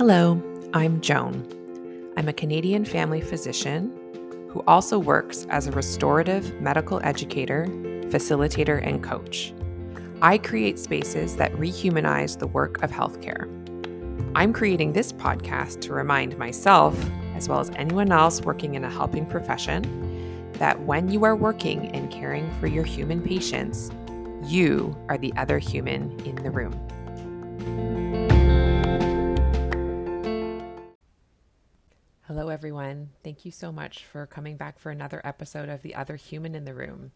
Hello, I'm Joan. I'm a Canadian family physician who also works as a restorative medical educator, facilitator, and coach. I create spaces that rehumanize the work of healthcare. I'm creating this podcast to remind myself, as well as anyone else working in a helping profession, that when you are working and caring for your human patients, you are the other human in the room. Everyone. Thank you so much for coming back for another episode of The Other Human in the Room.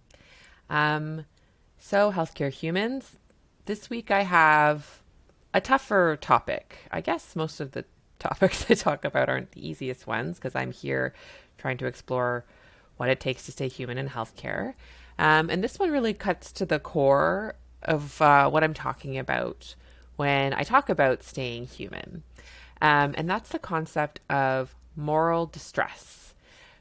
Um, so, healthcare humans, this week I have a tougher topic. I guess most of the topics I talk about aren't the easiest ones because I'm here trying to explore what it takes to stay human in healthcare. Um, and this one really cuts to the core of uh, what I'm talking about when I talk about staying human. Um, and that's the concept of moral distress.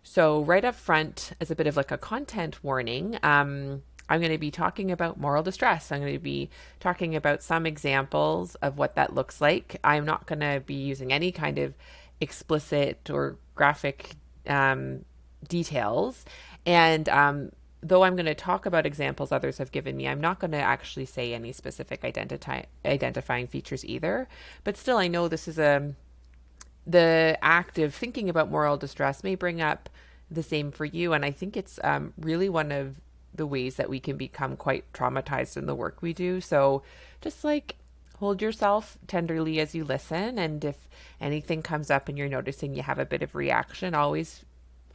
So, right up front, as a bit of like a content warning, um, I'm going to be talking about moral distress. I'm going to be talking about some examples of what that looks like. I'm not going to be using any kind of explicit or graphic um, details. And um, though I'm going to talk about examples others have given me, I'm not going to actually say any specific identifying features either. But still, I know this is a the act of thinking about moral distress may bring up the same for you. And I think it's um, really one of the ways that we can become quite traumatized in the work we do. So just like hold yourself tenderly as you listen. And if anything comes up and you're noticing you have a bit of reaction, always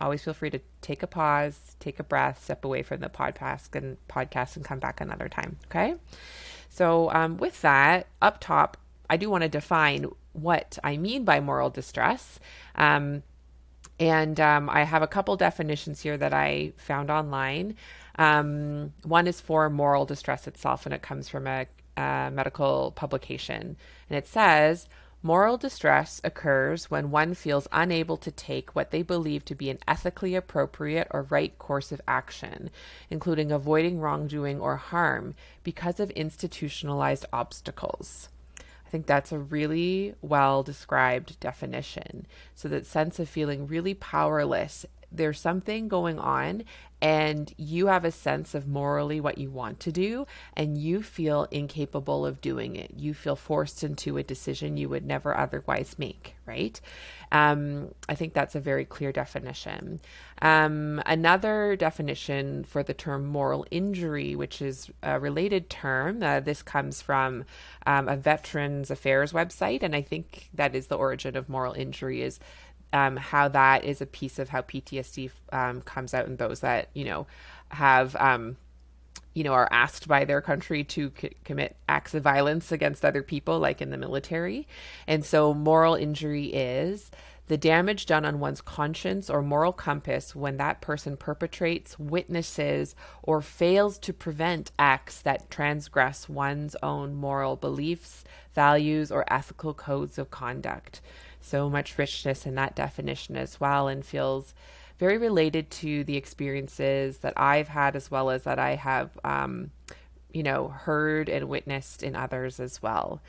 always feel free to take a pause, take a breath, step away from the podcast and podcast and come back another time. Okay. So um, with that, up top, I do want to define what I mean by moral distress. Um, and um, I have a couple definitions here that I found online. Um, one is for moral distress itself, and it comes from a, a medical publication. And it says, Moral distress occurs when one feels unable to take what they believe to be an ethically appropriate or right course of action, including avoiding wrongdoing or harm, because of institutionalized obstacles. I think that's a really well described definition. So, that sense of feeling really powerless. There's something going on, and you have a sense of morally what you want to do, and you feel incapable of doing it. You feel forced into a decision you would never otherwise make, right? Um, I think that's a very clear definition. Um, another definition for the term moral injury, which is a related term, uh, this comes from um, a Veterans Affairs website, and I think that is the origin of moral injury is um, how that is a piece of how PTSD um, comes out in those that you know have um, you know are asked by their country to c- commit acts of violence against other people, like in the military. And so, moral injury is the damage done on one's conscience or moral compass when that person perpetrates, witnesses, or fails to prevent acts that transgress one's own moral beliefs, values, or ethical codes of conduct so much richness in that definition as well and feels very related to the experiences that I've had as well as that I have, um, you know, heard and witnessed in others as well.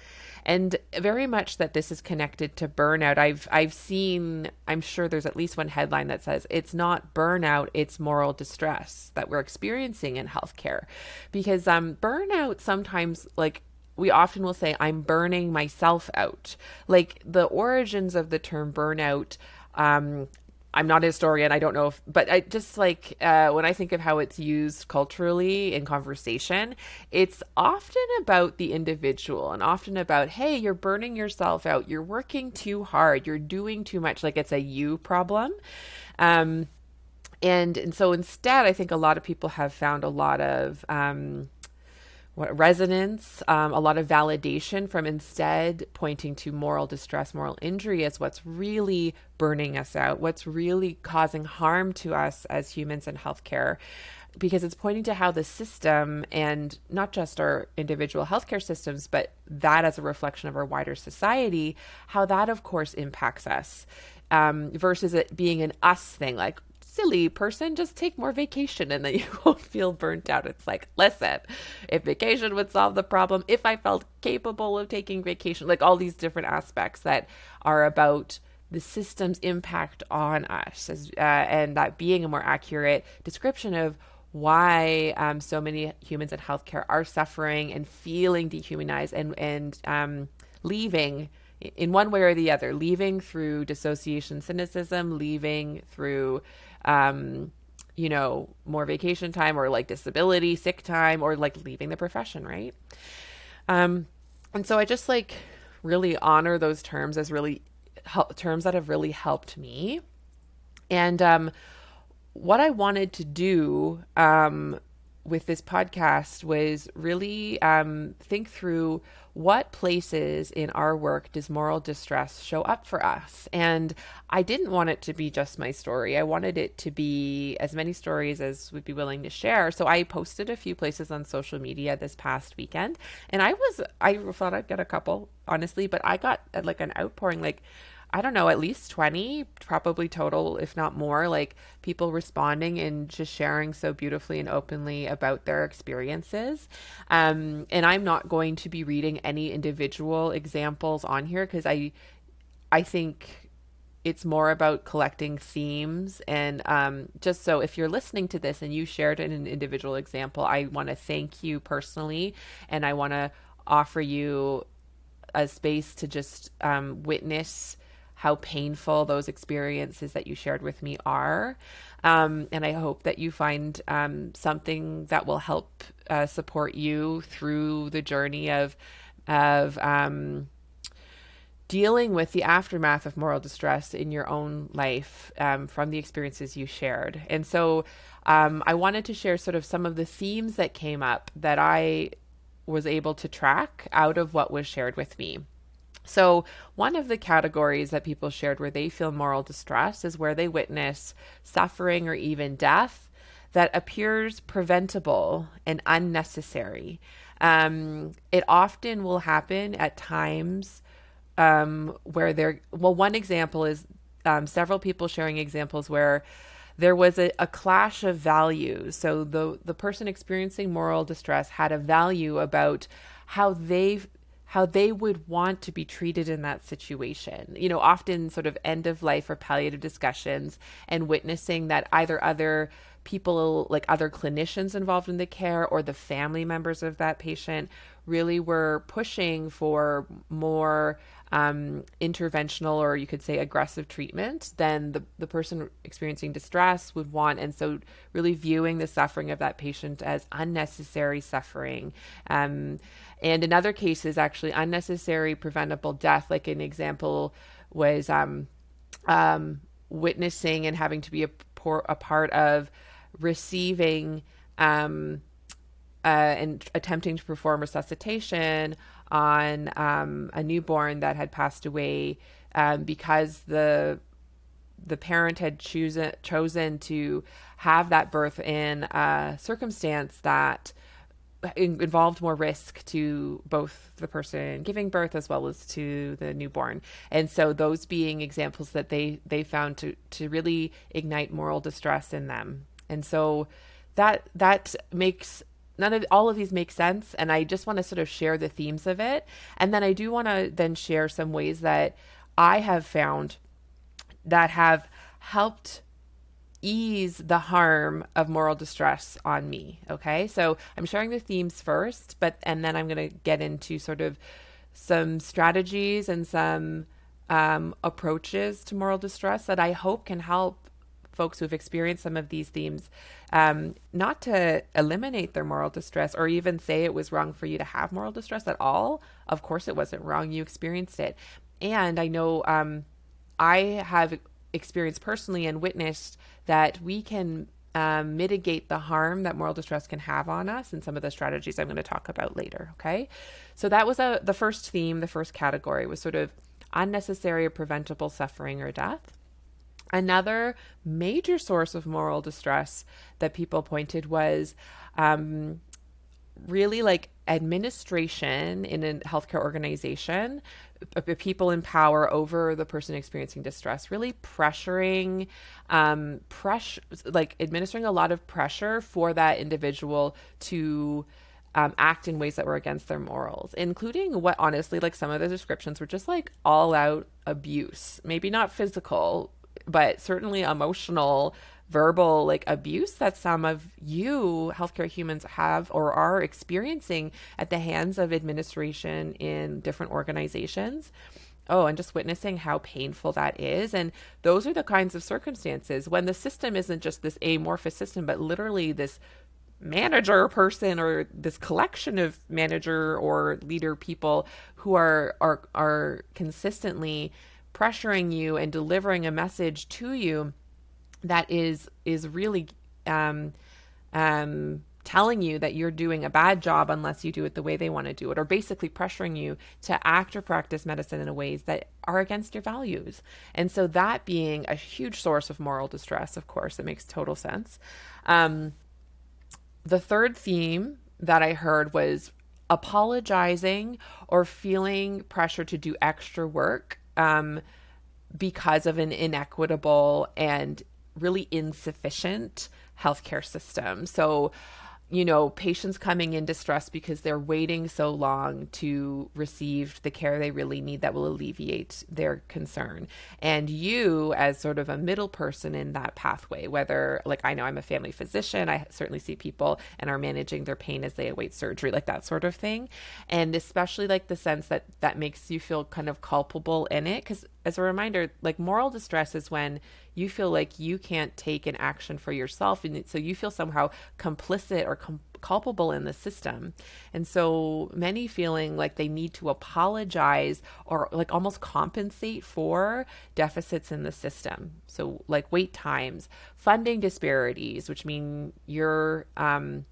And very much that this is connected to burnout. I've I've seen, I'm sure there's at least one headline that says it's not burnout, it's moral distress that we're experiencing in healthcare. Because um burnout sometimes like we often will say, I'm burning myself out. Like the origins of the term burnout, um, I'm not a historian. I don't know if, but I just like uh, when I think of how it's used culturally in conversation, it's often about the individual and often about, hey, you're burning yourself out. You're working too hard. You're doing too much. Like it's a you problem. Um, and and so instead, I think a lot of people have found a lot of um, what, resonance, um, a lot of validation from instead pointing to moral distress, moral injury as what's really burning us out, what's really causing harm to us as humans in healthcare. Because it's pointing to how the system, and not just our individual healthcare systems, but that as a reflection of our wider society, how that, of course, impacts us um, versus it being an us thing. Like, silly person, just take more vacation and then you won't feel burnt out. It's like, listen, if vacation would solve the problem, if I felt capable of taking vacation, like all these different aspects that are about the system's impact on us, as, uh, and that being a more accurate description of why um, so many humans in healthcare are suffering and feeling dehumanized and and um, leaving in one way or the other, leaving through dissociation, cynicism, leaving through, um, you know, more vacation time or like disability, sick time, or like leaving the profession, right? Um, and so I just like really honor those terms as really hel- terms that have really helped me. And um, what I wanted to do um, with this podcast was really um, think through what places in our work does moral distress show up for us? And I didn't want it to be just my story. I wanted it to be as many stories as would be willing to share. So I posted a few places on social media this past weekend, and I was I thought I'd get a couple honestly, but I got like an outpouring like I don't know, at least 20, probably total, if not more, like people responding and just sharing so beautifully and openly about their experiences. Um, and I'm not going to be reading any individual examples on here because I, I think it's more about collecting themes and um, just so if you're listening to this and you shared an individual example i want to thank you personally and i want to offer you a space to just um, witness how painful those experiences that you shared with me are. Um, and I hope that you find um, something that will help uh, support you through the journey of of um, dealing with the aftermath of moral distress in your own life um, from the experiences you shared. And so um, I wanted to share sort of some of the themes that came up that I was able to track out of what was shared with me. So, one of the categories that people shared where they feel moral distress is where they witness suffering or even death that appears preventable and unnecessary. Um, it often will happen at times um, where there, well, one example is um, several people sharing examples where there was a, a, clash of values. So the the person experiencing moral distress had a value about how they how they would want to be treated in that situation. You know, often sort of end of life or palliative discussions and witnessing that either other people, like other clinicians involved in the care or the family members of that patient, really were pushing for more um, interventional or you could say aggressive treatment than the, the person experiencing distress would want. And so, really viewing the suffering of that patient as unnecessary suffering. Um, and in other cases, actually, unnecessary preventable death, like an example was um, um, witnessing and having to be a, a part of receiving um, uh, and attempting to perform resuscitation on um, a newborn that had passed away um, because the the parent had chosen chosen to have that birth in a circumstance that involved more risk to both the person giving birth as well as to the newborn. And so those being examples that they they found to to really ignite moral distress in them. And so that that makes none of all of these make sense and i just want to sort of share the themes of it and then i do want to then share some ways that i have found that have helped ease the harm of moral distress on me. Okay. So I'm sharing the themes first, but, and then I'm going to get into sort of some strategies and some um, approaches to moral distress that I hope can help folks who've experienced some of these themes um, not to eliminate their moral distress or even say it was wrong for you to have moral distress at all. Of course, it wasn't wrong. You experienced it. And I know um, I have experienced personally and witnessed that we can um, mitigate the harm that moral distress can have on us and some of the strategies I'm going to talk about later. Okay. So that was a, the first theme, the first category was sort of unnecessary or preventable suffering or death. Another major source of moral distress that people pointed was um, really like administration in a healthcare organization people in power over the person experiencing distress really pressuring um pressure like administering a lot of pressure for that individual to um, act in ways that were against their morals, including what honestly, like some of the descriptions were just like all out abuse. Maybe not physical, but certainly emotional, verbal, like abuse that some of you healthcare humans have or are experiencing at the hands of administration in different organizations. Oh, and just witnessing how painful that is. And those are the kinds of circumstances when the system isn't just this amorphous system, but literally this manager person or this collection of manager or leader people who are are are consistently pressuring you and delivering a message to you that is is really um um telling you that you're doing a bad job unless you do it the way they want to do it or basically pressuring you to act or practice medicine in ways that are against your values. And so that being a huge source of moral distress of course it makes total sense. Um the third theme that I heard was apologizing or feeling pressure to do extra work um, because of an inequitable and really insufficient healthcare system. So, you know, patients coming in distress because they're waiting so long to receive the care they really need that will alleviate their concern. And you, as sort of a middle person in that pathway, whether, like, I know I'm a family physician, I certainly see people and are managing their pain as they await surgery, like that sort of thing. And especially like the sense that that makes you feel kind of culpable in it. Because as a reminder, like moral distress is when you feel like you can't take an action for yourself and so you feel somehow complicit or com- culpable in the system. And so many feeling like they need to apologize or like almost compensate for deficits in the system. So like wait times funding disparities which mean you're um,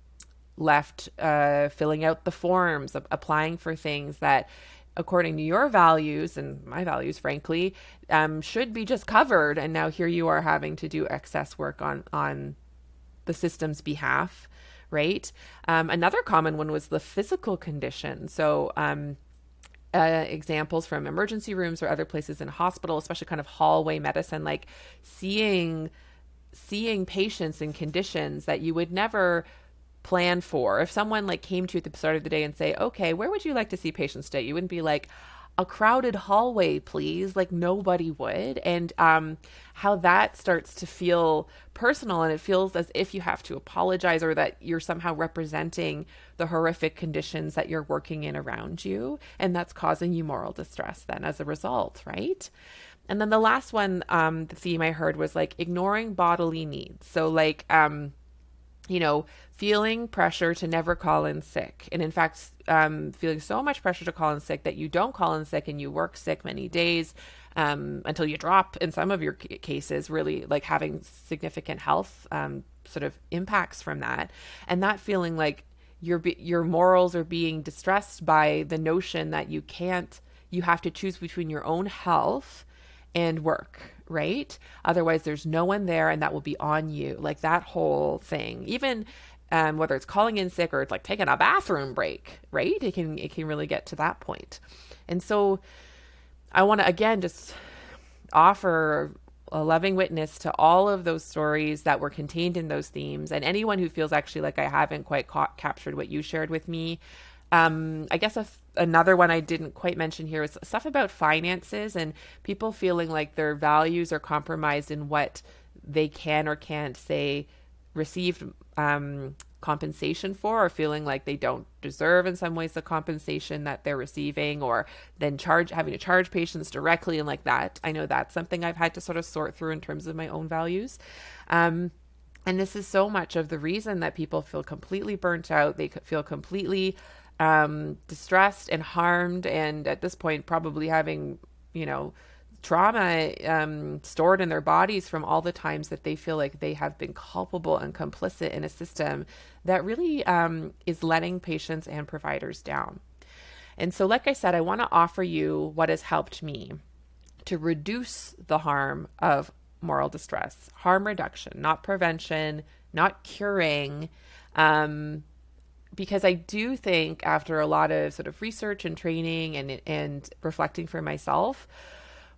left uh, filling out the forms applying for things that according to your values and my values, frankly, um, should be just covered. And now here you are having to do excess work on on the system's behalf, right? Um, another common one was the physical condition. So. Um, uh, examples from emergency rooms or other places in hospital, especially kind of hallway medicine, like seeing seeing patients in conditions that you would never plan for. If someone like came to you at the start of the day and say, "Okay, where would you like to see patients stay?" You wouldn't be like, "A crowded hallway, please." Like nobody would. And um, how that starts to feel personal, and it feels as if you have to apologize or that you're somehow representing the horrific conditions that you're working in around you, and that's causing you moral distress. Then, as a result, right? And then the last one, um, the theme I heard was like ignoring bodily needs. So like um you know, feeling pressure to never call in sick. And in fact, um, feeling so much pressure to call in sick that you don't call in sick and you work sick many days um, until you drop, in some of your cases, really like having significant health um, sort of impacts from that. And that feeling like your, your morals are being distressed by the notion that you can't, you have to choose between your own health and work right? Otherwise, there's no one there and that will be on you. Like that whole thing. Even um, whether it's calling in sick or it's like taking a bathroom break, right? It can it can really get to that point. And so I want to again just offer a loving witness to all of those stories that were contained in those themes and anyone who feels actually like I haven't quite ca- captured what you shared with me um, I guess a, another one I didn't quite mention here is stuff about finances and people feeling like their values are compromised in what they can or can't say receive um, compensation for, or feeling like they don't deserve in some ways the compensation that they're receiving, or then charge having to charge patients directly and like that. I know that's something I've had to sort of sort through in terms of my own values. Um, and this is so much of the reason that people feel completely burnt out. They feel completely um, distressed and harmed, and at this point, probably having, you know, trauma um, stored in their bodies from all the times that they feel like they have been culpable and complicit in a system that really um, is letting patients and providers down. And so, like I said, I want to offer you what has helped me to reduce the harm of moral distress, harm reduction, not prevention, not curing. Um, because I do think after a lot of sort of research and training and and reflecting for myself,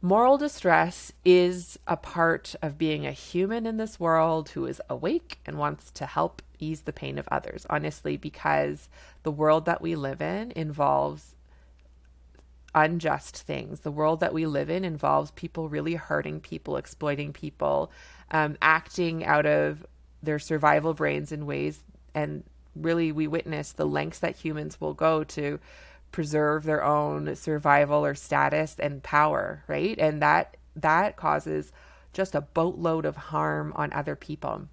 moral distress is a part of being a human in this world who is awake and wants to help ease the pain of others. Honestly, because the world that we live in involves unjust things. The world that we live in involves people really hurting people, exploiting people, um, acting out of their survival brains in ways and really we witness the lengths that humans will go to preserve their own survival or status and power, right? And that that causes just a boatload of harm on other people.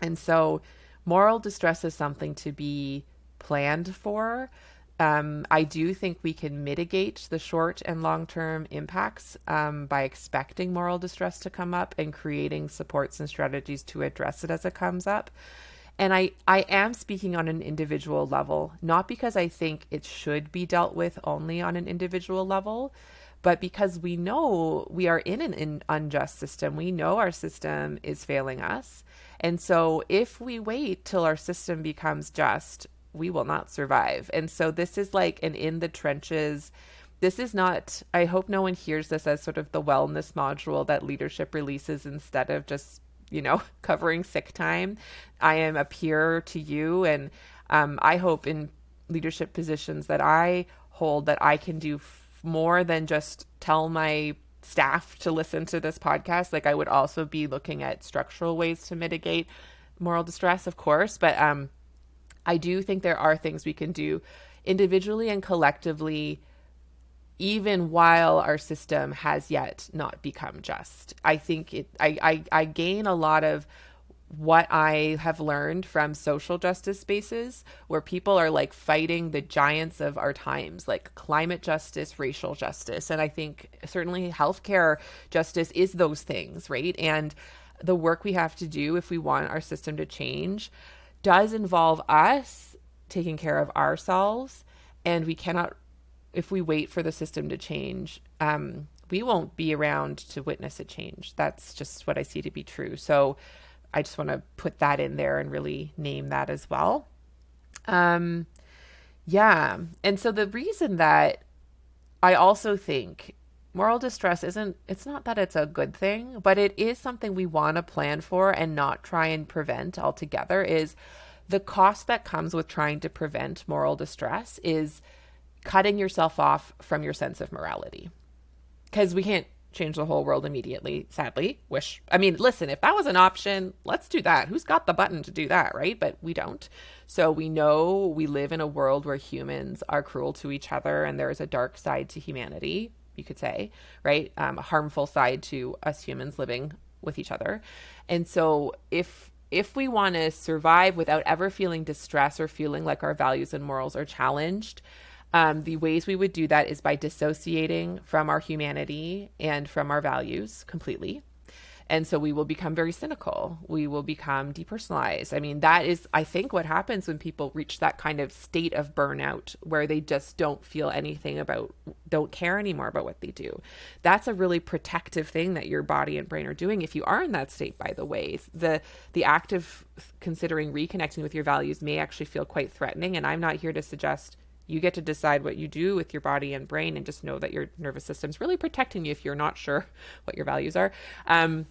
And so moral distress is something to be planned for. Um, I do think we can mitigate the short and long term impacts um, by expecting moral distress to come up and creating supports and strategies to address it as it comes up. And I, I am speaking on an individual level, not because I think it should be dealt with only on an individual level, but because we know we are in an unjust system. We know our system is failing us. And so if we wait till our system becomes just, we will not survive. And so this is like an in the trenches. This is not, I hope no one hears this as sort of the wellness module that leadership releases instead of just you know, covering sick time. I am a peer to you, and um, I hope in leadership positions that I hold that I can do f- more than just tell my staff to listen to this podcast. Like I would also be looking at structural ways to mitigate moral distress, of course, but um, I do think there are things we can do individually and collectively even while our system has yet not become just. I think it I, I, I gain a lot of what I have learned from social justice spaces where people are like fighting the giants of our times, like climate justice, racial justice. And I think certainly healthcare justice is those things, right? And the work we have to do if we want our system to change does involve us taking care of ourselves. And we cannot if we wait for the system to change, um, we won't be around to witness a change. That's just what I see to be true. So I just want to put that in there and really name that as well. Um, yeah. And so the reason that I also think moral distress isn't, it's not that it's a good thing, but it is something we want to plan for and not try and prevent altogether is the cost that comes with trying to prevent moral distress is cutting yourself off from your sense of morality. Because we can't change the whole world immediately, sadly. Wish, I mean, listen, if that was an option, let's do that. Who's got the button to do that, right? But we don't. So we know we live in a world where humans are cruel to each other and there is a dark side to humanity, you could say, right? Um, a harmful side to us humans living with each other. And so if if we want to survive without ever feeling distress or feeling like our values and morals are challenged, um, the ways we would do that is by dissociating from our humanity and from our values completely. And so we will become very cynical. We will become depersonalized. I mean, that is, I think, what happens when people reach that kind of state of burnout where they just don't feel anything about, don't care anymore about what they do. That's a really protective thing that your body and brain are doing. If you are in that state, by the way, the the act of considering reconnecting with your values may actually feel quite threatening. And I'm not here to suggest you get to decide what you do with your body and brain and just know that your nervous system's really protecting you if you're not sure what your values are. Um,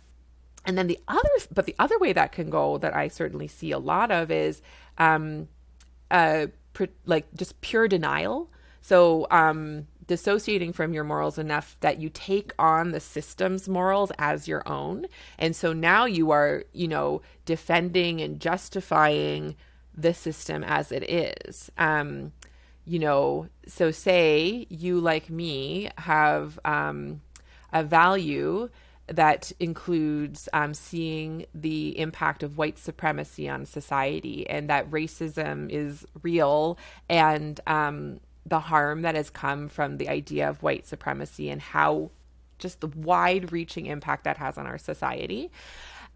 and then the other but the other way that can go that i certainly see a lot of is um, uh, like just pure denial. So um, dissociating from your morals enough that you take on the system's morals as your own. And so now you are you know defending and justifying the system as it is. Um, you know, so say you, like me, have um, a value that includes um, seeing the impact of white supremacy on society and that racism is real and um, the harm that has come from the idea of white supremacy and how just the wide reaching impact that has on our society.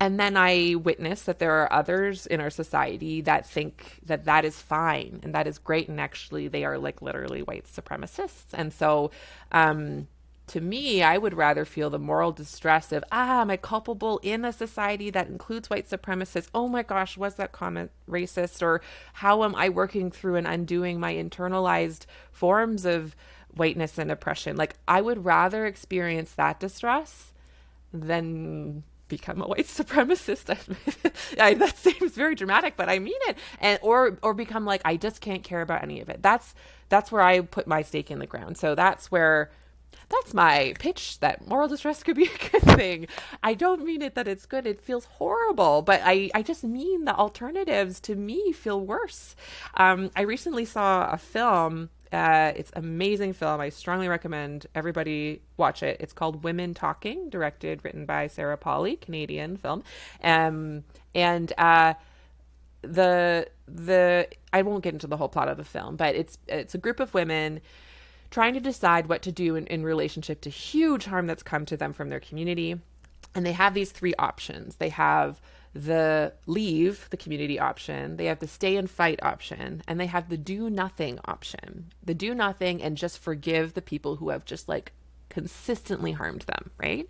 And then I witness that there are others in our society that think that that is fine and that is great. And actually, they are like literally white supremacists. And so, um, to me, I would rather feel the moral distress of, ah, am I culpable in a society that includes white supremacists? Oh my gosh, was that comment racist? Or how am I working through and undoing my internalized forms of whiteness and oppression? Like, I would rather experience that distress than become a white supremacist. I, that seems very dramatic, but I mean it. And or or become like I just can't care about any of it. That's that's where I put my stake in the ground. So that's where that's my pitch that moral distress could be a good thing. I don't mean it that it's good. It feels horrible, but I, I just mean the alternatives to me feel worse. Um, I recently saw a film. Uh, it's amazing film. I strongly recommend everybody watch it. It's called Women Talking, directed, written by Sarah Polley, Canadian film. Um, and uh, the the I won't get into the whole plot of the film, but it's it's a group of women trying to decide what to do in, in relationship to huge harm that's come to them from their community. And they have these three options. They have the leave the community option, they have the stay and fight option, and they have the do nothing option. The do nothing and just forgive the people who have just like consistently harmed them, right?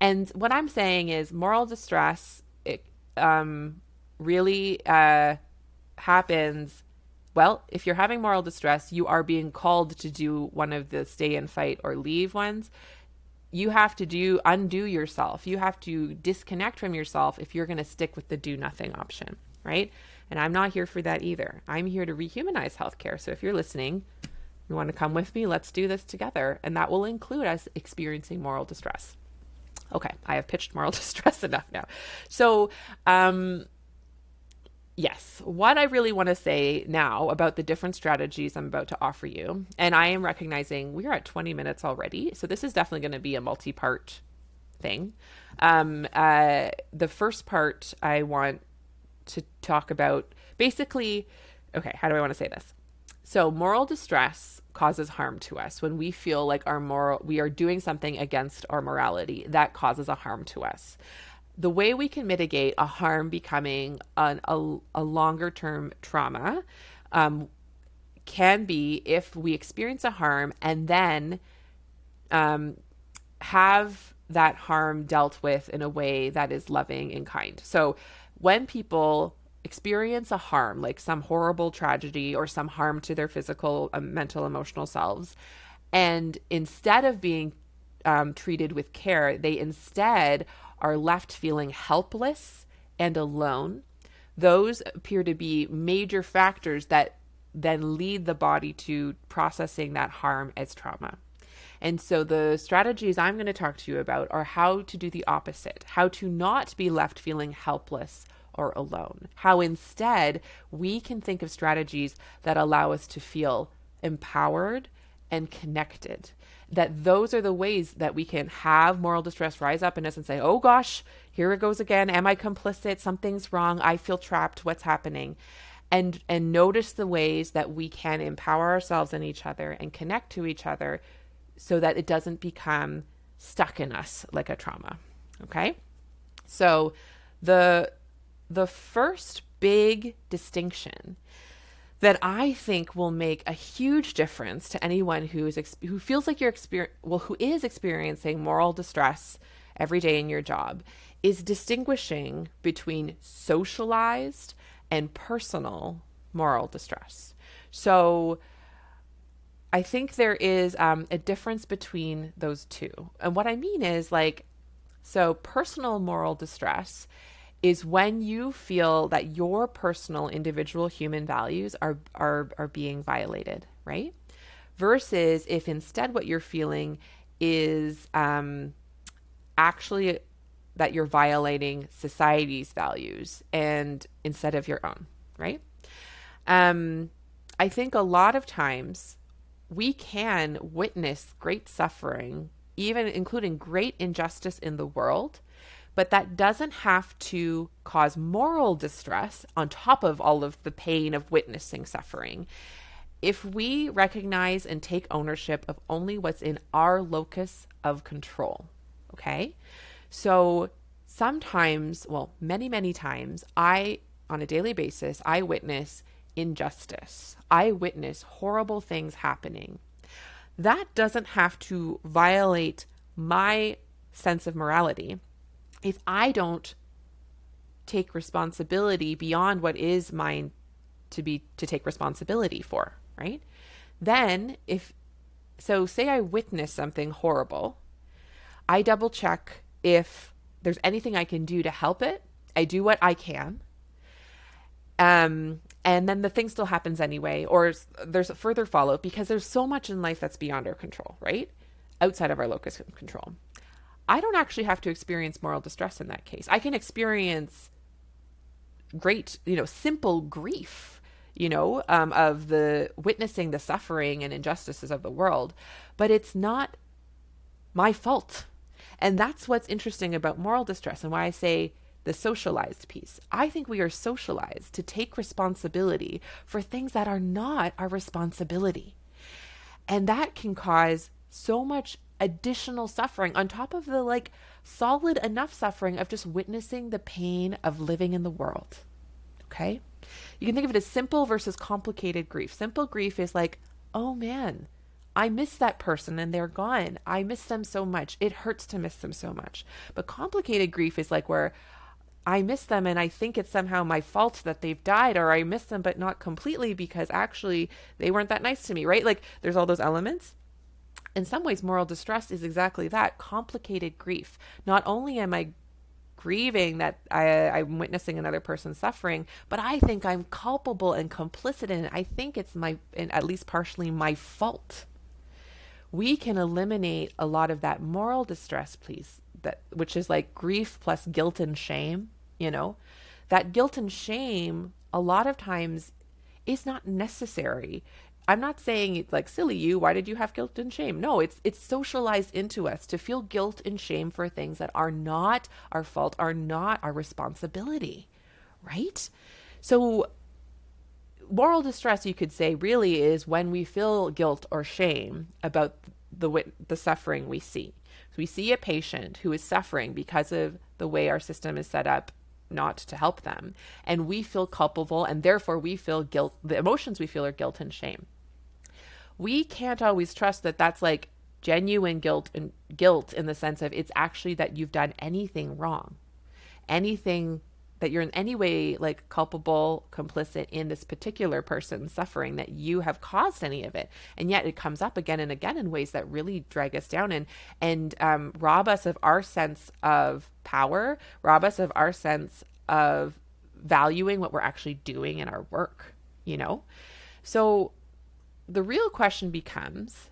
And what I'm saying is moral distress it um, really uh, happens well, if you're having moral distress, you are being called to do one of the stay and fight or leave ones. You have to do undo yourself. You have to disconnect from yourself if you're going to stick with the do nothing option, right? And I'm not here for that either. I'm here to rehumanize healthcare. So if you're listening, you want to come with me, let's do this together. And that will include us experiencing moral distress. Okay, I have pitched moral distress enough now. So, um, yes, what I really want to say now about the different strategies I'm about to offer you, and I am recognizing we're at 20 minutes already, so this is definitely going to be a multi part thing. Um, uh, the first part I want to talk about basically, okay, how do I want to say this? So, moral distress causes harm to us when we feel like our moral we are doing something against our morality that causes a harm to us the way we can mitigate a harm becoming an, a, a longer term trauma um, can be if we experience a harm and then um, have that harm dealt with in a way that is loving and kind. So when people experience a harm, like some horrible tragedy or some harm to their physical, uh, mental, emotional selves, and instead of being um, treated with care, they instead are left feeling helpless and alone. Those appear to be major factors that then lead the body to processing that harm as trauma. And so the strategies I'm going to talk to you about are how to do the opposite, how to not be left feeling helpless or alone, how instead we can think of strategies that allow us to feel empowered and connected that those are the ways that we can have moral distress rise up in us and say, oh gosh, here it goes again. Am I complicit? Something's wrong. I feel trapped. What's happening? And, and notice the ways that we can empower ourselves and each other and connect to each other so that it doesn't become stuck in us like a trauma. Okay? So the the first big distinction that I think will make a huge difference to anyone who is who feels like you're exper- well who is experiencing moral distress every day in your job is distinguishing between socialized and personal moral distress. So I think there is um, a difference between those two. And what I mean is like, so personal moral distress is when you feel that your personal individual human values are are are being violated, right? Versus if instead what you're feeling is um, actually that you're violating society's values and instead of your own, right? Um, I think a lot of times we can witness great suffering, even including great injustice in the world, but that doesn't have to cause moral distress on top of all of the pain of witnessing suffering. If we recognize and take ownership of only what's in our locus of control, okay? So sometimes, well, many, many times, I, on a daily basis, I witness injustice. I witness horrible things happening that doesn't have to violate my sense of morality if I don't take responsibility beyond what is mine to be to take responsibility for, right? Then if so say I witness something horrible, I double check if there's anything I can do to help it. I do what I can. Um and then the thing still happens anyway or there's a further follow because there's so much in life that's beyond our control, right? Outside of our locus of control. I don't actually have to experience moral distress in that case. I can experience great, you know, simple grief, you know, um, of the witnessing the suffering and injustices of the world, but it's not my fault. And that's what's interesting about moral distress and why I say the socialized piece. I think we are socialized to take responsibility for things that are not our responsibility. And that can cause so much additional suffering on top of the like solid enough suffering of just witnessing the pain of living in the world. Okay? You can think of it as simple versus complicated grief. Simple grief is like, oh man, I miss that person and they're gone. I miss them so much. It hurts to miss them so much. But complicated grief is like where I miss them and I think it's somehow my fault that they've died, or I miss them but not completely because actually they weren't that nice to me, right? Like there's all those elements in some ways, moral distress is exactly that complicated grief. Not only am I grieving that I, I'm witnessing another person suffering, but I think I'm culpable and complicit in it. I think it's my, at least partially, my fault. We can eliminate a lot of that moral distress, please, that which is like grief plus guilt and shame. You know, that guilt and shame a lot of times is not necessary. I'm not saying it's like silly you, why did you have guilt and shame? No, it's it's socialized into us to feel guilt and shame for things that are not our fault, are not our responsibility. Right? So moral distress you could say really is when we feel guilt or shame about the the suffering we see. So we see a patient who is suffering because of the way our system is set up not to help them and we feel culpable and therefore we feel guilt the emotions we feel are guilt and shame we can't always trust that that's like genuine guilt and guilt in the sense of it's actually that you've done anything wrong. Anything that you're in any way like culpable complicit in this particular person's suffering that you have caused any of it. And yet it comes up again and again in ways that really drag us down and and um, rob us of our sense of power rob us of our sense of valuing what we're actually doing in our work you know? So the real question becomes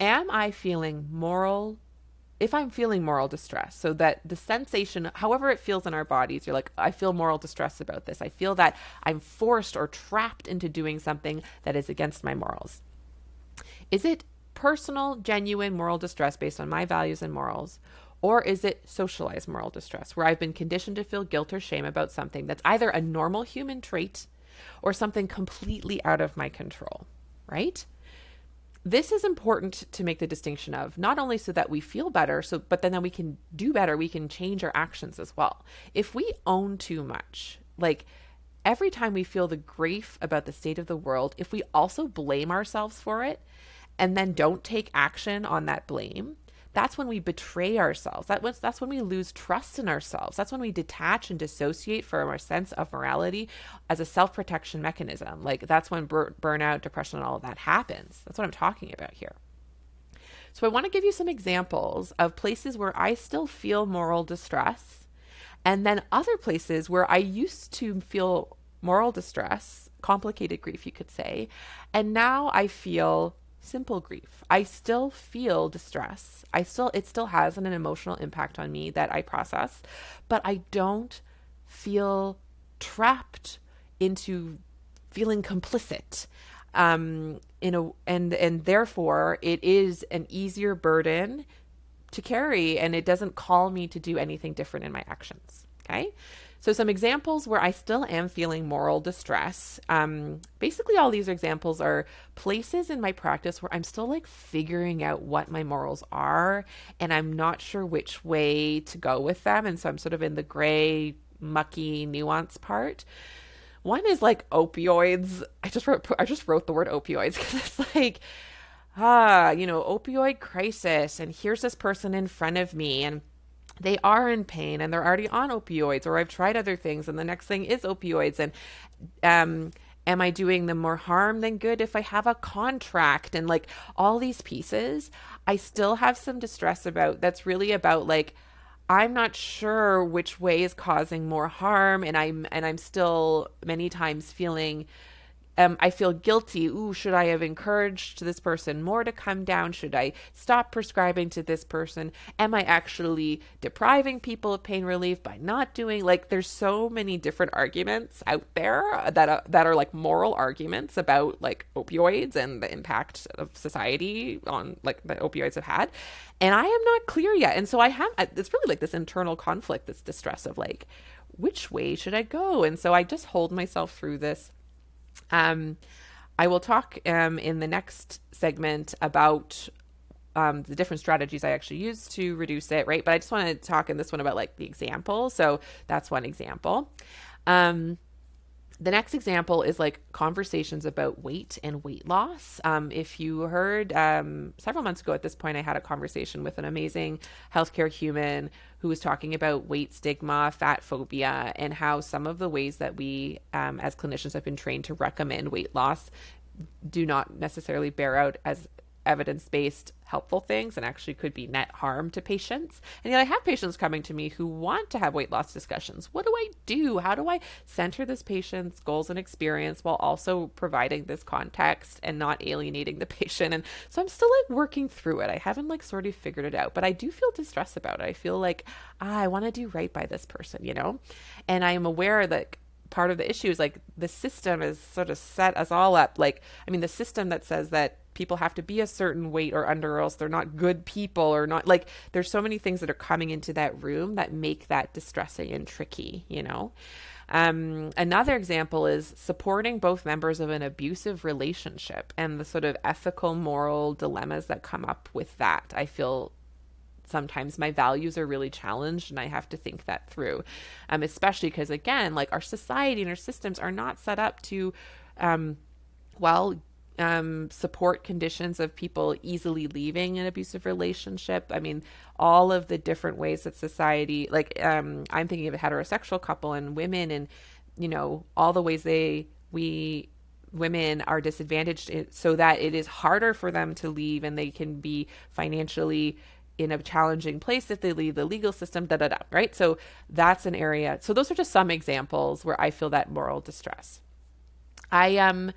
Am I feeling moral? If I'm feeling moral distress, so that the sensation, however it feels in our bodies, you're like, I feel moral distress about this. I feel that I'm forced or trapped into doing something that is against my morals. Is it personal, genuine moral distress based on my values and morals? Or is it socialized moral distress, where I've been conditioned to feel guilt or shame about something that's either a normal human trait or something completely out of my control? Right? This is important to make the distinction of not only so that we feel better, so but then that we can do better, we can change our actions as well. If we own too much, like every time we feel the grief about the state of the world, if we also blame ourselves for it and then don't take action on that blame, that's when we betray ourselves. That was, that's when we lose trust in ourselves. That's when we detach and dissociate from our sense of morality as a self protection mechanism. Like that's when bur- burnout, depression, and all of that happens. That's what I'm talking about here. So I want to give you some examples of places where I still feel moral distress, and then other places where I used to feel moral distress, complicated grief, you could say, and now I feel simple grief. I still feel distress. I still it still has an, an emotional impact on me that I process, but I don't feel trapped into feeling complicit. Um, in a and and therefore it is an easier burden to carry and it doesn't call me to do anything different in my actions. Okay. So, some examples where I still am feeling moral distress. Um, basically, all these examples are places in my practice where I'm still like figuring out what my morals are and I'm not sure which way to go with them. And so I'm sort of in the gray, mucky nuance part. One is like opioids. I just wrote I just wrote the word opioids because it's like ah, you know, opioid crisis, and here's this person in front of me, and they are in pain and they're already on opioids, or I've tried other things, and the next thing is opioids, and um, am I doing them more harm than good if I have a contract and like all these pieces? I still have some distress about that's really about like I'm not sure which way is causing more harm and I'm and I'm still many times feeling um, I feel guilty. Ooh, should I have encouraged this person more to come down? Should I stop prescribing to this person? Am I actually depriving people of pain relief by not doing? Like, there's so many different arguments out there that uh, that are like moral arguments about like opioids and the impact of society on like the opioids have had, and I am not clear yet. And so I have it's really like this internal conflict, this distress of like, which way should I go? And so I just hold myself through this um, I will talk um, in the next segment about um, the different strategies I actually use to reduce it, right? But I just want to talk in this one about like the example. So that's one example. Um, the next example is like conversations about weight and weight loss. Um, if you heard um, several months ago at this point, I had a conversation with an amazing healthcare human who was talking about weight stigma, fat phobia, and how some of the ways that we um, as clinicians have been trained to recommend weight loss do not necessarily bear out as evidence based helpful things and actually could be net harm to patients. And yet I have patients coming to me who want to have weight loss discussions. What do I do? How do I center this patient's goals and experience while also providing this context and not alienating the patient? And so I'm still like working through it. I haven't like sort of figured it out, but I do feel distressed about it. I feel like ah, I want to do right by this person, you know? And I am aware that part of the issue is like the system is sort of set us all up. Like, I mean, the system that says that people have to be a certain weight or under or else they're not good people or not like there's so many things that are coming into that room that make that distressing and tricky you know um, another example is supporting both members of an abusive relationship and the sort of ethical moral dilemmas that come up with that i feel sometimes my values are really challenged and I have to think that through. Um, especially because, again, like our society and our systems are not set up to, um, well, um, support conditions of people easily leaving an abusive relationship. I mean, all of the different ways that society, like, um, I'm thinking of a heterosexual couple and women, and you know, all the ways they we women are disadvantaged so that it is harder for them to leave and they can be financially in a challenging place if they leave the legal system da da da right so that's an area so those are just some examples where i feel that moral distress i um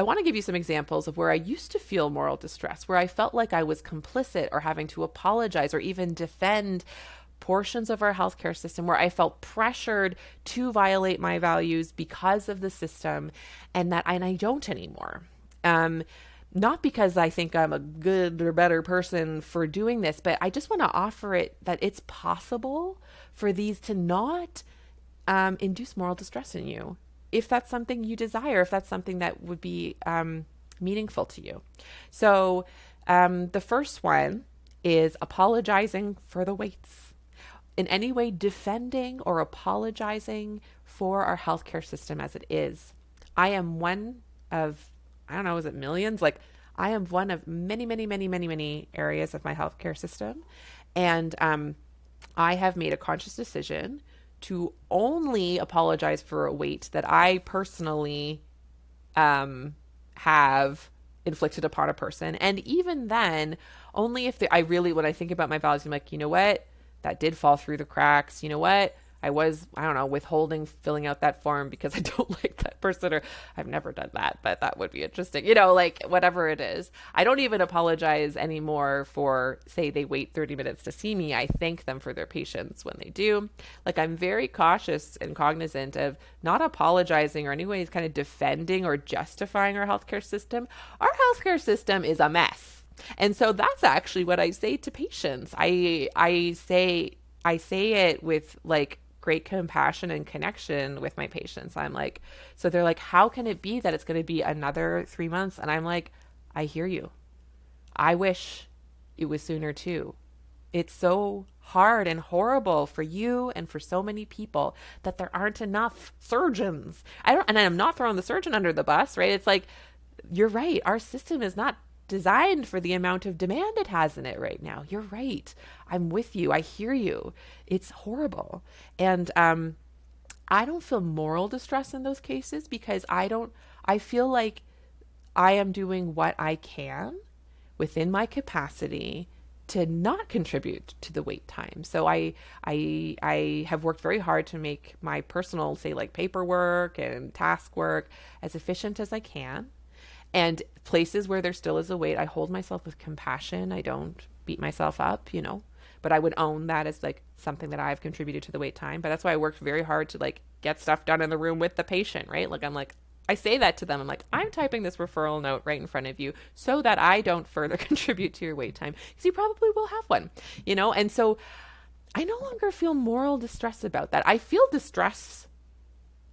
I want to give you some examples of where I used to feel moral distress, where I felt like I was complicit or having to apologize or even defend portions of our healthcare system where I felt pressured to violate my values because of the system and that and I don't anymore. Um, not because I think I'm a good or better person for doing this, but I just want to offer it that it's possible for these to not um, induce moral distress in you if that's something you desire, if that's something that would be um, meaningful to you. So, um, the first one is apologizing for the waits. In any way, defending or apologizing for our healthcare system as it is. I am one of, I don't know, is it millions? Like, I am one of many, many, many, many, many areas of my healthcare system. And um, I have made a conscious decision to only apologize for a wait that I personally um, have inflicted upon a person. And even then, only if the, I really, when I think about my values, I'm like, you know what? That did fall through the cracks. You know what? I was, I don't know, withholding filling out that form because I don't like that person, or I've never done that, but that would be interesting. You know, like whatever it is. I don't even apologize anymore for, say, they wait 30 minutes to see me. I thank them for their patience when they do. Like, I'm very cautious and cognizant of not apologizing or anyways kind of defending or justifying our healthcare system. Our healthcare system is a mess. And so that's actually what I say to patients. I I say I say it with like great compassion and connection with my patients. I'm like, so they're like, how can it be that it's going to be another three months? And I'm like, I hear you. I wish it was sooner too. It's so hard and horrible for you and for so many people that there aren't enough surgeons. I don't, and I'm not throwing the surgeon under the bus, right? It's like, you're right. Our system is not designed for the amount of demand it has in it right now. You're right. I'm with you. I hear you. It's horrible. And um, I don't feel moral distress in those cases because I don't, I feel like I am doing what I can within my capacity to not contribute to the wait time. So I I I have worked very hard to make my personal say like paperwork and task work as efficient as I can. And places where there still is a wait, I hold myself with compassion. I don't beat myself up, you know. But I would own that as like something that I've contributed to the wait time. But that's why I worked very hard to like get stuff done in the room with the patient, right? Like I'm like I say that to them. I'm like, I'm typing this referral note right in front of you so that I don't further contribute to your wait time because you probably will have one, you know? And so I no longer feel moral distress about that. I feel distress,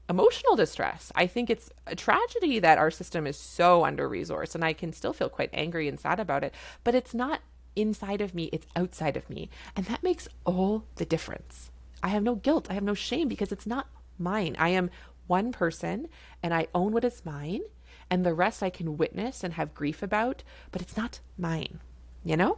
emotional distress. I think it's a tragedy that our system is so under resourced and I can still feel quite angry and sad about it, but it's not inside of me, it's outside of me. And that makes all the difference. I have no guilt, I have no shame because it's not mine. I am one person and I own what is mine, and the rest I can witness and have grief about, but it's not mine, you know?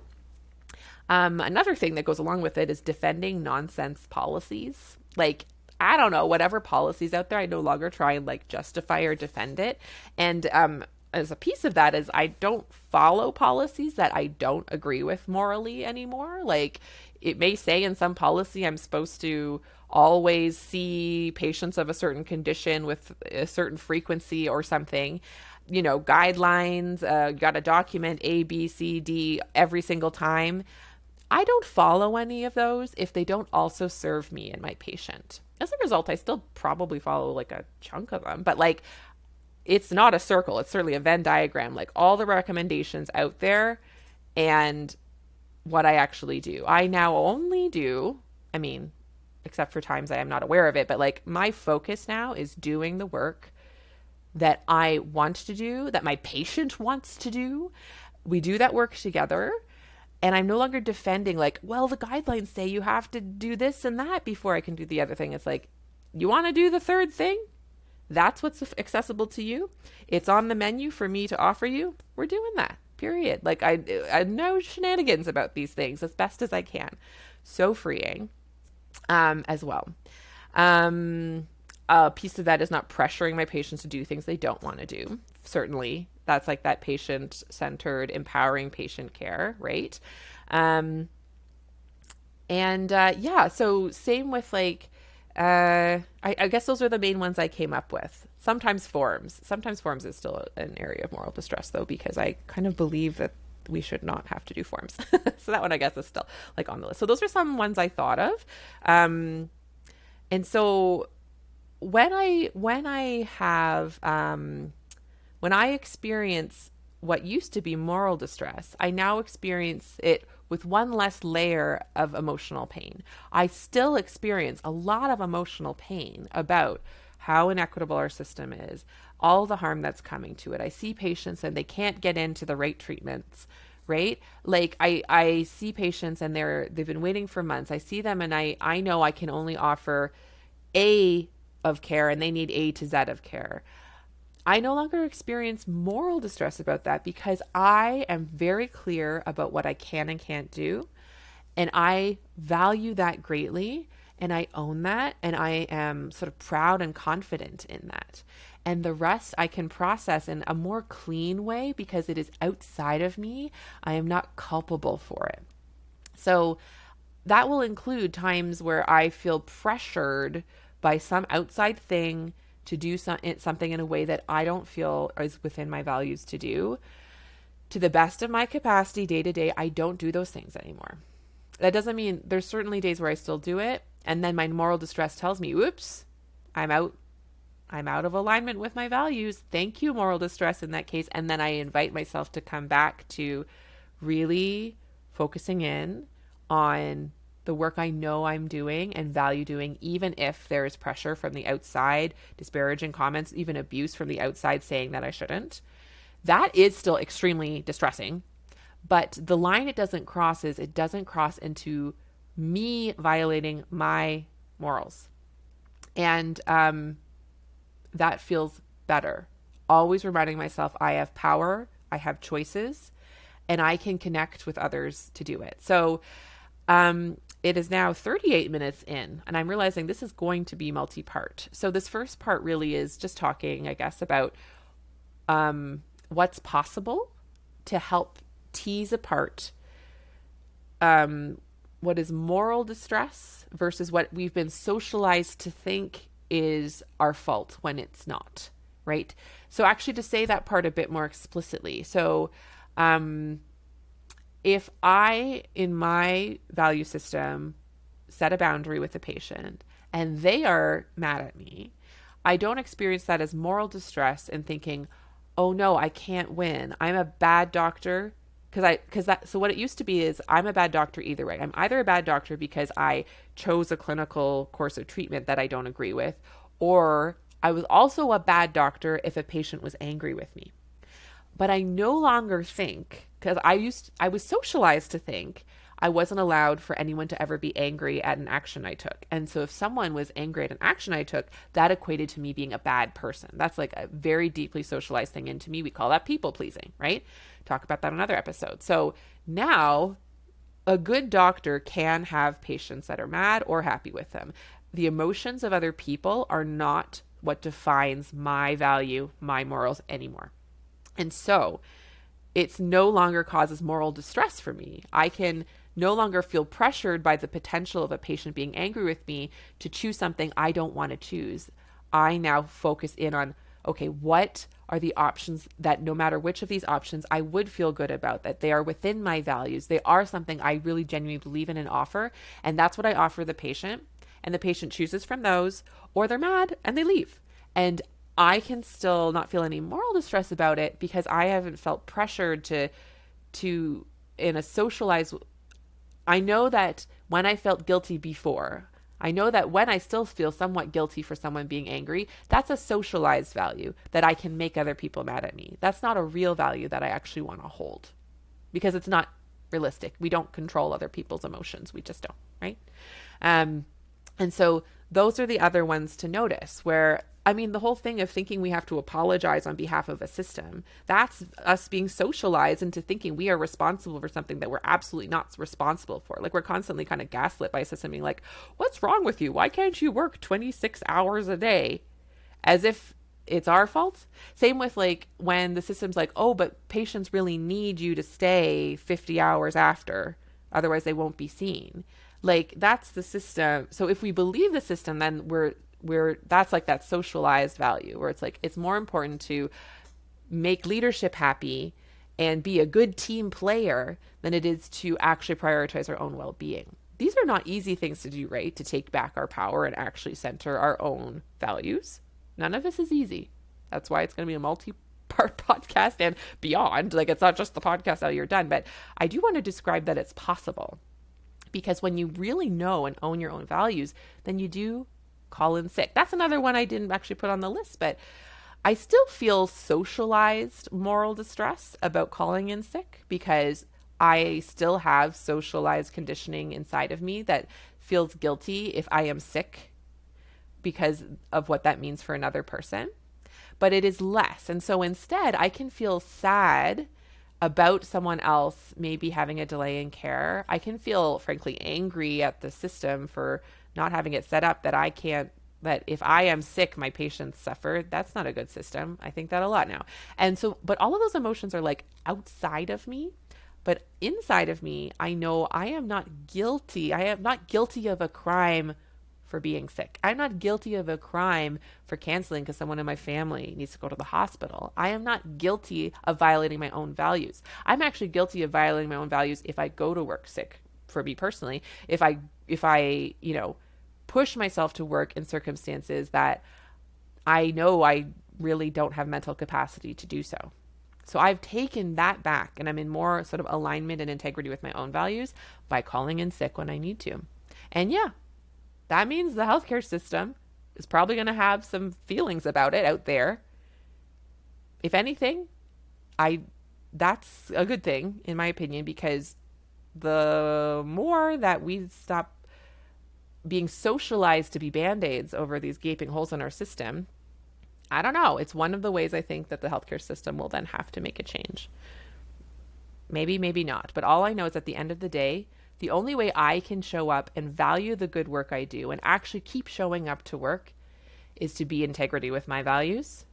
Um, another thing that goes along with it is defending nonsense policies. Like, I don't know, whatever policies out there, I no longer try and like justify or defend it. And um, as a piece of that is I don't follow policies that I don't agree with morally anymore. Like, it may say in some policy I'm supposed to always see patients of a certain condition with a certain frequency or something you know guidelines uh, got to document a b c d every single time i don't follow any of those if they don't also serve me and my patient as a result i still probably follow like a chunk of them but like it's not a circle it's certainly a venn diagram like all the recommendations out there and what i actually do i now only do i mean except for times I am not aware of it. But like my focus now is doing the work that I want to do, that my patient wants to do. We do that work together. And I'm no longer defending, like, well, the guidelines say you have to do this and that before I can do the other thing. It's like, you want to do the third thing? That's what's accessible to you. It's on the menu for me to offer you. We're doing that. Period. Like I, I know shenanigans about these things as best as I can. So freeing um, as well. Um, a piece of that is not pressuring my patients to do things they don't want to do. Certainly, that's like that patient centered, empowering patient care, right? Um, and uh, yeah, so same with like, uh, I, I guess those are the main ones I came up with. Sometimes forms. Sometimes forms is still an area of moral distress, though, because I kind of believe that we should not have to do forms. so that one I guess is still like on the list. So those are some ones I thought of. Um, and so when I when I have um, when I experience what used to be moral distress, I now experience it with one less layer of emotional pain. I still experience a lot of emotional pain about how inequitable our system is, all the harm that's coming to it. I see patients and they can't get into the right treatments right like i i see patients and they're they've been waiting for months i see them and i i know i can only offer a of care and they need a to z of care i no longer experience moral distress about that because i am very clear about what i can and can't do and i value that greatly and i own that and i am sort of proud and confident in that and the rest I can process in a more clean way because it is outside of me. I am not culpable for it. So that will include times where I feel pressured by some outside thing to do some, something in a way that I don't feel is within my values to do. To the best of my capacity, day to day, I don't do those things anymore. That doesn't mean there's certainly days where I still do it. And then my moral distress tells me, oops, I'm out I'm out of alignment with my values. Thank you, moral distress, in that case. And then I invite myself to come back to really focusing in on the work I know I'm doing and value doing, even if there is pressure from the outside, disparaging comments, even abuse from the outside saying that I shouldn't. That is still extremely distressing. But the line it doesn't cross is it doesn't cross into me violating my morals. And um, that feels better. Always reminding myself I have power, I have choices, and I can connect with others to do it. So, um, it is now 38 minutes in, and I'm realizing this is going to be multi part. So, this first part really is just talking, I guess, about um, what's possible to help tease apart um, what is moral distress versus what we've been socialized to think is our fault when it's not, right? So, actually, to say that part a bit more explicitly. So, um, if I, in my value system, set a boundary with a patient and they are mad at me, I don't experience that as moral distress and thinking, oh no, I can't win. I'm a bad doctor. Because I, because that, so what it used to be is I'm a bad doctor either way. I'm either a bad doctor because I chose a clinical course of treatment that I don't agree with, or I was also a bad doctor if a patient was angry with me. But I no longer think because I used I was socialized to think I wasn't allowed for anyone to ever be angry at an action I took. And so if someone was angry at an action I took, that equated to me being a bad person. That's like a very deeply socialized thing into me. We call that people pleasing, right? Talk about that in another episode. So now a good doctor can have patients that are mad or happy with them. The emotions of other people are not what defines my value, my morals anymore. And so it's no longer causes moral distress for me. I can no longer feel pressured by the potential of a patient being angry with me to choose something I don't want to choose. I now focus in on okay, what are the options that no matter which of these options I would feel good about, that they are within my values, they are something I really genuinely believe in and offer. And that's what I offer the patient. And the patient chooses from those, or they're mad and they leave. And I can still not feel any moral distress about it because I haven't felt pressured to to in a socialized I know that when I felt guilty before, I know that when I still feel somewhat guilty for someone being angry, that's a socialized value that I can make other people mad at me. That's not a real value that I actually want to hold because it's not realistic. We don't control other people's emotions. We just don't, right? Um, and so those are the other ones to notice where I mean, the whole thing of thinking we have to apologize on behalf of a system, that's us being socialized into thinking we are responsible for something that we're absolutely not responsible for. Like, we're constantly kind of gaslit by a system being like, what's wrong with you? Why can't you work 26 hours a day? As if it's our fault. Same with like when the system's like, oh, but patients really need you to stay 50 hours after, otherwise they won't be seen. Like, that's the system. So if we believe the system, then we're we're that's like that socialized value where it's like it's more important to make leadership happy and be a good team player than it is to actually prioritize our own well-being. These are not easy things to do, right? To take back our power and actually center our own values. None of this is easy. That's why it's going to be a multi part podcast and beyond. Like it's not just the podcast how you're done, but I do want to describe that it's possible. Because when you really know and own your own values, then you do call in sick. That's another one I didn't actually put on the list, but I still feel socialized moral distress about calling in sick because I still have socialized conditioning inside of me that feels guilty if I am sick because of what that means for another person. But it is less. And so instead, I can feel sad about someone else maybe having a delay in care. I can feel, frankly, angry at the system for not having it set up that I can't that if I am sick, my patients suffer. That's not a good system. I think that a lot now. And so, but all of those emotions are like outside of me. But inside of me, I know I am not guilty. I am not guilty of a crime for being sick. I'm not guilty of a crime for canceling because someone in my family needs to go to the hospital. I am not guilty of violating my own values. I'm actually guilty of violating my own values if I go to work sick for me personally. If I if I, you know, push myself to work in circumstances that I know I really don't have mental capacity to do so. So I've taken that back and I'm in more sort of alignment and integrity with my own values by calling in sick when I need to. And yeah, that means the healthcare system is probably going to have some feelings about it out there. If anything, I that's a good thing in my opinion because the more that we stop being socialized to be band-aids over these gaping holes in our system i don't know it's one of the ways i think that the healthcare system will then have to make a change Maybe, maybe not. But all I know is at the end of the day, the only way I can show up and value the good work I do and actually keep showing up to work is to be integrity with my values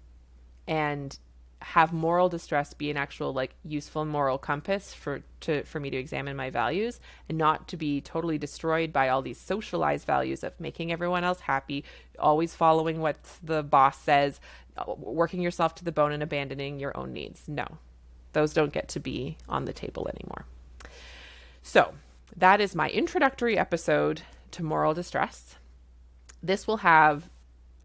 and have moral distress be an actual like useful moral compass for to for me to examine my values and not to be totally destroyed by all these socialized values of making everyone else happy always following what the boss says working yourself to the bone and abandoning your own needs. No. Those don't get to be on the table anymore. So that is my introductory episode to moral distress. This will have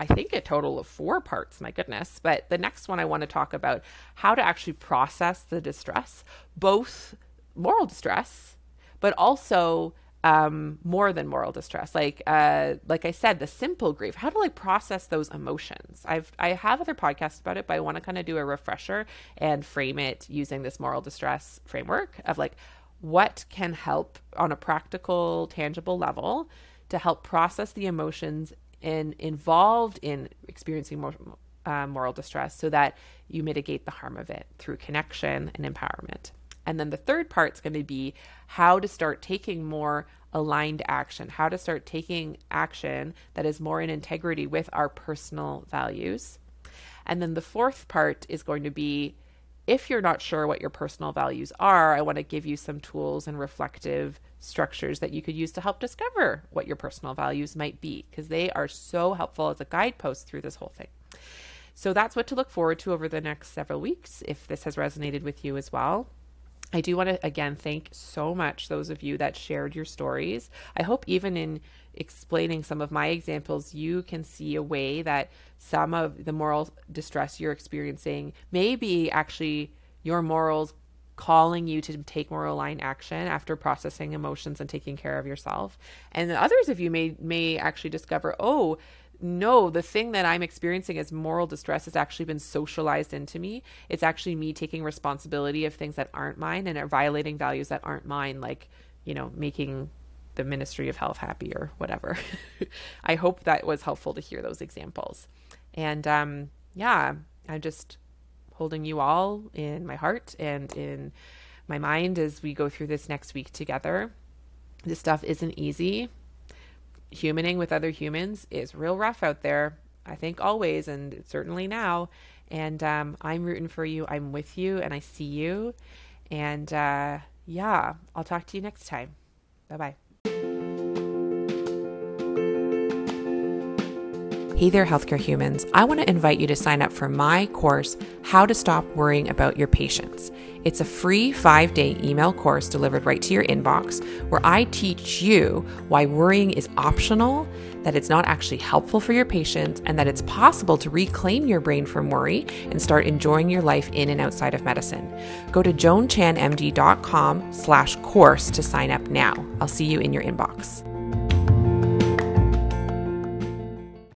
I think a total of four parts, my goodness. But the next one I want to talk about how to actually process the distress, both moral distress, but also um, more than moral distress. Like uh, like I said, the simple grief. How to like process those emotions. I've I have other podcasts about it, but I want to kind of do a refresher and frame it using this moral distress framework of like what can help on a practical, tangible level to help process the emotions and involved in experiencing more, uh, moral distress so that you mitigate the harm of it through connection and empowerment. And then the third part is going to be how to start taking more aligned action, how to start taking action that is more in integrity with our personal values. And then the fourth part is going to be if you're not sure what your personal values are, I want to give you some tools and reflective structures that you could use to help discover what your personal values might be, because they are so helpful as a guidepost through this whole thing. So that's what to look forward to over the next several weeks if this has resonated with you as well. I do want to again thank so much those of you that shared your stories. I hope even in explaining some of my examples, you can see a way that some of the moral distress you're experiencing may be actually your morals calling you to take more aligned action after processing emotions and taking care of yourself. And others of you may may actually discover, oh, no, the thing that I'm experiencing as moral distress has actually been socialized into me. It's actually me taking responsibility of things that aren't mine and are violating values that aren't mine, like, you know, making the Ministry of Health happy or whatever. I hope that was helpful to hear those examples. And um, yeah, I'm just holding you all in my heart and in my mind as we go through this next week together. This stuff isn't easy. Humaning with other humans is real rough out there. I think always, and certainly now. And um, I'm rooting for you. I'm with you, and I see you. And uh, yeah, I'll talk to you next time. Bye bye. Hey there, healthcare humans. I want to invite you to sign up for my course, How to Stop Worrying About Your Patients. It's a free five day email course delivered right to your inbox where I teach you why worrying is optional, that it's not actually helpful for your patients, and that it's possible to reclaim your brain from worry and start enjoying your life in and outside of medicine. Go to joanchanmd.com slash course to sign up now. I'll see you in your inbox.